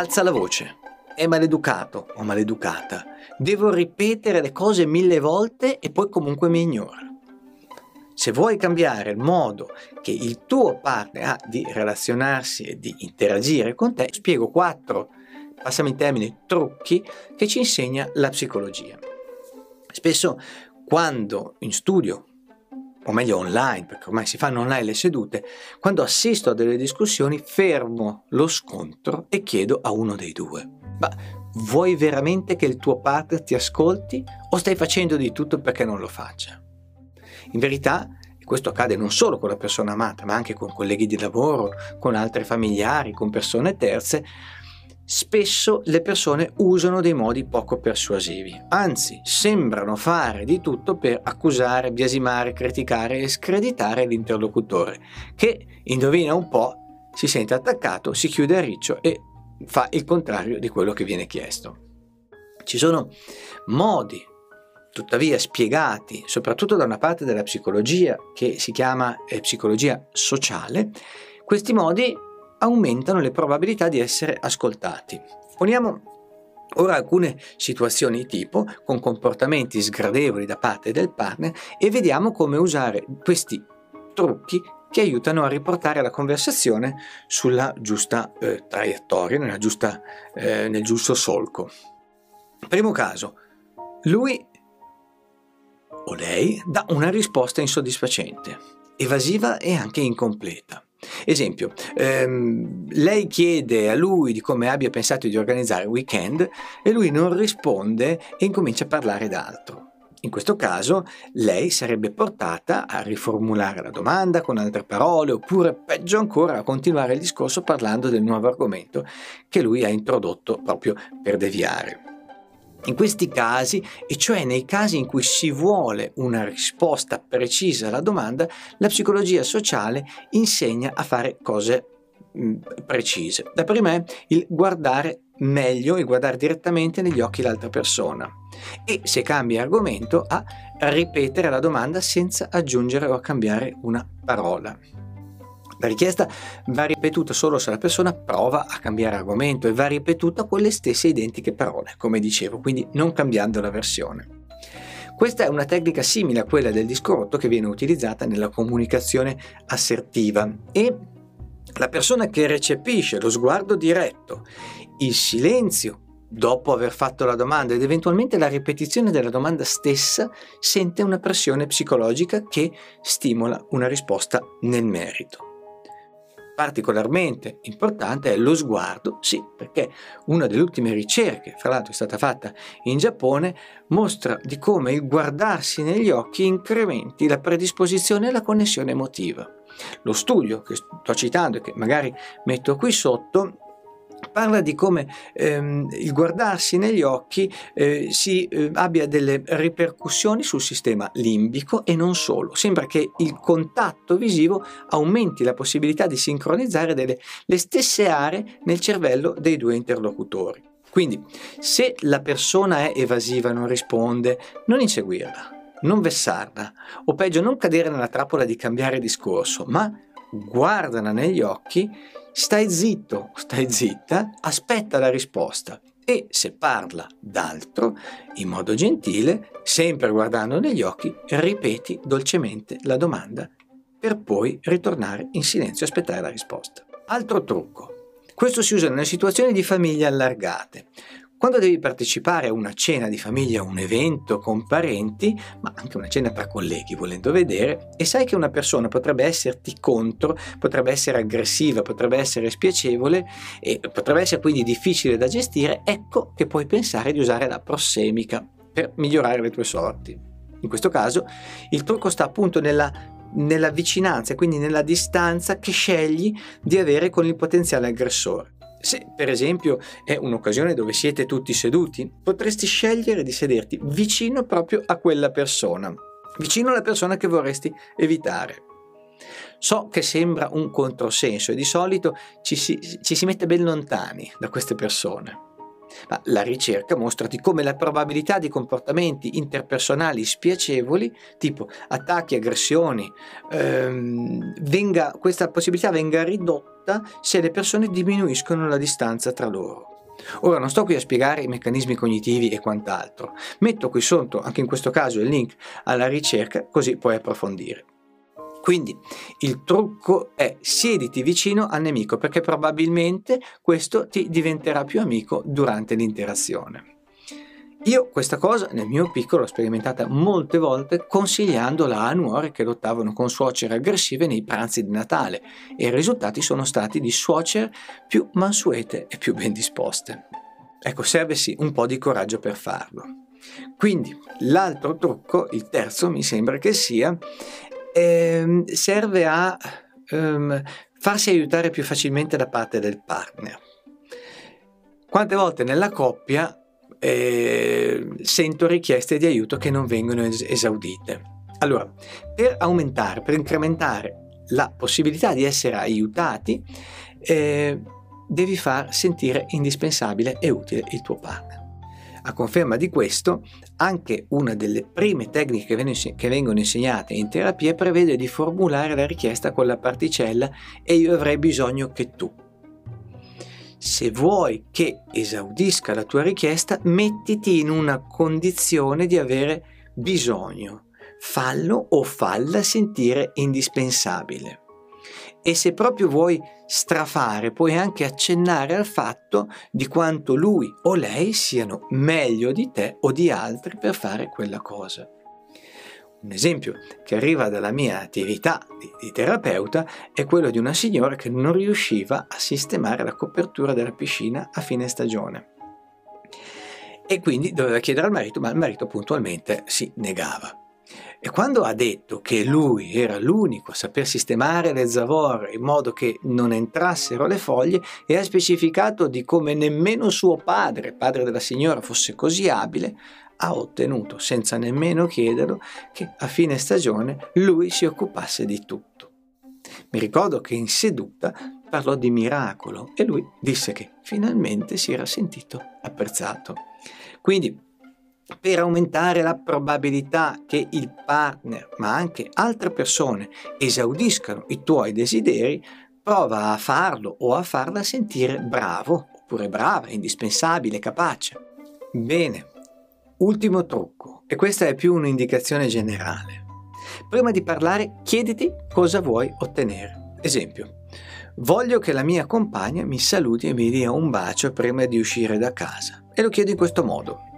alza la voce, è maleducato o maleducata, devo ripetere le cose mille volte e poi comunque mi ignora. Se vuoi cambiare il modo che il tuo partner ha di relazionarsi e di interagire con te, spiego quattro, passami in termini, trucchi che ci insegna la psicologia. Spesso quando in studio o meglio online, perché ormai si fanno online le sedute, quando assisto a delle discussioni fermo lo scontro e chiedo a uno dei due, ma vuoi veramente che il tuo partner ti ascolti o stai facendo di tutto perché non lo faccia? In verità, questo accade non solo con la persona amata, ma anche con colleghi di lavoro, con altri familiari, con persone terze, spesso le persone usano dei modi poco persuasivi, anzi sembrano fare di tutto per accusare, biasimare, criticare e screditare l'interlocutore, che indovina un po', si sente attaccato, si chiude a riccio e fa il contrario di quello che viene chiesto. Ci sono modi, tuttavia spiegati, soprattutto da una parte della psicologia che si chiama eh, psicologia sociale, questi modi aumentano le probabilità di essere ascoltati. Poniamo ora alcune situazioni tipo con comportamenti sgradevoli da parte del partner e vediamo come usare questi trucchi che aiutano a riportare la conversazione sulla giusta eh, traiettoria, giusta, eh, nel giusto solco. Primo caso, lui o lei dà una risposta insoddisfacente, evasiva e anche incompleta. Esempio, ehm, lei chiede a lui di come abbia pensato di organizzare il weekend e lui non risponde e incomincia a parlare d'altro. In questo caso lei sarebbe portata a riformulare la domanda con altre parole oppure peggio ancora a continuare il discorso parlando del nuovo argomento che lui ha introdotto proprio per deviare. In questi casi, e cioè nei casi in cui si vuole una risposta precisa alla domanda, la psicologia sociale insegna a fare cose precise. La prima è il guardare meglio, il guardare direttamente negli occhi l'altra persona e se cambia argomento a ripetere la domanda senza aggiungere o cambiare una parola. La richiesta va ripetuta solo se la persona prova a cambiare argomento e va ripetuta con le stesse identiche parole, come dicevo, quindi non cambiando la versione. Questa è una tecnica simile a quella del disco rotto che viene utilizzata nella comunicazione assertiva e la persona che recepisce lo sguardo diretto, il silenzio dopo aver fatto la domanda ed eventualmente la ripetizione della domanda stessa sente una pressione psicologica che stimola una risposta nel merito particolarmente importante è lo sguardo, sì, perché una delle ultime ricerche, fra l'altro è stata fatta in Giappone, mostra di come il guardarsi negli occhi incrementi la predisposizione e la connessione emotiva. Lo studio che sto citando e che magari metto qui sotto parla di come ehm, il guardarsi negli occhi eh, si, eh, abbia delle ripercussioni sul sistema limbico e non solo. Sembra che il contatto visivo aumenti la possibilità di sincronizzare delle, le stesse aree nel cervello dei due interlocutori. Quindi, se la persona è evasiva, non risponde, non inseguirla, non vessarla, o peggio non cadere nella trappola di cambiare discorso, ma guardala negli occhi Stai zitto, stai zitta, aspetta la risposta e se parla d'altro, in modo gentile, sempre guardando negli occhi, ripeti dolcemente la domanda per poi ritornare in silenzio e aspettare la risposta. Altro trucco. Questo si usa nelle situazioni di famiglie allargate. Quando devi partecipare a una cena di famiglia, un evento con parenti, ma anche una cena tra colleghi volendo vedere, e sai che una persona potrebbe esserti contro, potrebbe essere aggressiva, potrebbe essere spiacevole e potrebbe essere quindi difficile da gestire, ecco che puoi pensare di usare la prossemica per migliorare le tue sorti. In questo caso il trucco sta appunto nella nella vicinanza, quindi nella distanza che scegli di avere con il potenziale aggressore. Se per esempio è un'occasione dove siete tutti seduti, potresti scegliere di sederti vicino proprio a quella persona, vicino alla persona che vorresti evitare. So che sembra un controsenso e di solito ci si, ci si mette ben lontani da queste persone. Ma la ricerca mostra come la probabilità di comportamenti interpersonali spiacevoli, tipo attacchi, aggressioni, ehm, venga, questa possibilità venga ridotta se le persone diminuiscono la distanza tra loro. Ora non sto qui a spiegare i meccanismi cognitivi e quant'altro, metto qui sotto anche in questo caso il link alla ricerca così puoi approfondire. Quindi il trucco è siediti vicino al nemico perché probabilmente questo ti diventerà più amico durante l'interazione. Io questa cosa nel mio piccolo l'ho sperimentata molte volte consigliandola a nuore che lottavano con suocere aggressive nei pranzi di Natale e i risultati sono stati di suocere più mansuete e più ben disposte. Ecco, serve sì un po' di coraggio per farlo. Quindi l'altro trucco, il terzo mi sembra che sia, eh, serve a ehm, farsi aiutare più facilmente da parte del partner. Quante volte nella coppia eh, sento richieste di aiuto che non vengono es- esaudite. Allora, per aumentare, per incrementare la possibilità di essere aiutati, eh, devi far sentire indispensabile e utile il tuo partner. A conferma di questo, anche una delle prime tecniche che vengono insegnate in terapia prevede di formulare la richiesta con la particella e io avrei bisogno che tu. Se vuoi che esaudisca la tua richiesta, mettiti in una condizione di avere bisogno. Fallo o falla sentire indispensabile. E se proprio vuoi strafare, puoi anche accennare al fatto di quanto lui o lei siano meglio di te o di altri per fare quella cosa. Un esempio che arriva dalla mia attività di, di, terapeuta è quello di una signora che non riusciva a sistemare la copertura della piscina a fine stagione. E quindi doveva chiedere al marito, ma il marito puntualmente si negava. E quando ha detto che lui era l'unico a saper sistemare le zavorre in modo che non entrassero le foglie e ha specificato di come nemmeno suo padre, padre della signora, fosse così abile, ha ottenuto, senza nemmeno chiederlo, che a fine stagione lui si occupasse di tutto. Mi ricordo che in seduta parlò di miracolo e lui disse che finalmente si era sentito apprezzato. Quindi per aumentare la probabilità che il partner, ma anche altre persone, esaudiscano i tuoi desideri, prova a farlo o a farla sentire bravo, oppure brava, indispensabile, capace. Bene, ultimo trucco, e questa è più un'indicazione generale. Prima di parlare, chiediti cosa vuoi ottenere. Esempio, voglio che la mia compagna mi saluti e mi dia un bacio prima di uscire da casa. E lo chiedo in questo modo.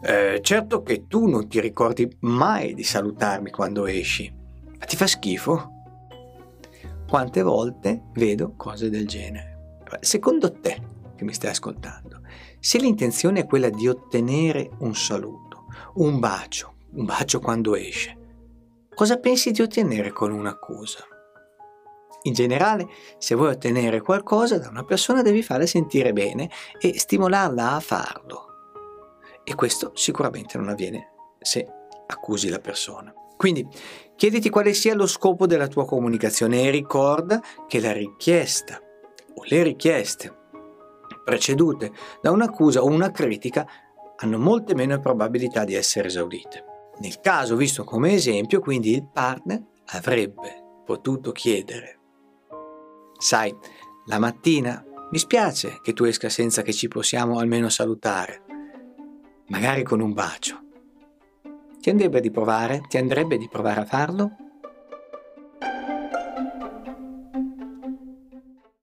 Eh, certo che tu non ti ricordi mai di salutarmi quando esci, ma ti fa schifo? Quante volte vedo cose del genere? Secondo te, che mi stai ascoltando, se l'intenzione è quella di ottenere un saluto, un bacio, un bacio quando esce, cosa pensi di ottenere con un'accusa? In generale, se vuoi ottenere qualcosa da una persona devi farla sentire bene e stimolarla a farlo. E questo sicuramente non avviene se accusi la persona. Quindi chiediti quale sia lo scopo della tua comunicazione e ricorda che la richiesta o le richieste precedute da un'accusa o una critica hanno molte meno probabilità di essere esaudite. Nel caso visto come esempio, quindi il partner avrebbe potuto chiedere, sai, la mattina mi spiace che tu esca senza che ci possiamo almeno salutare magari con un bacio. Ti andrebbe di provare? Ti andrebbe di provare a farlo?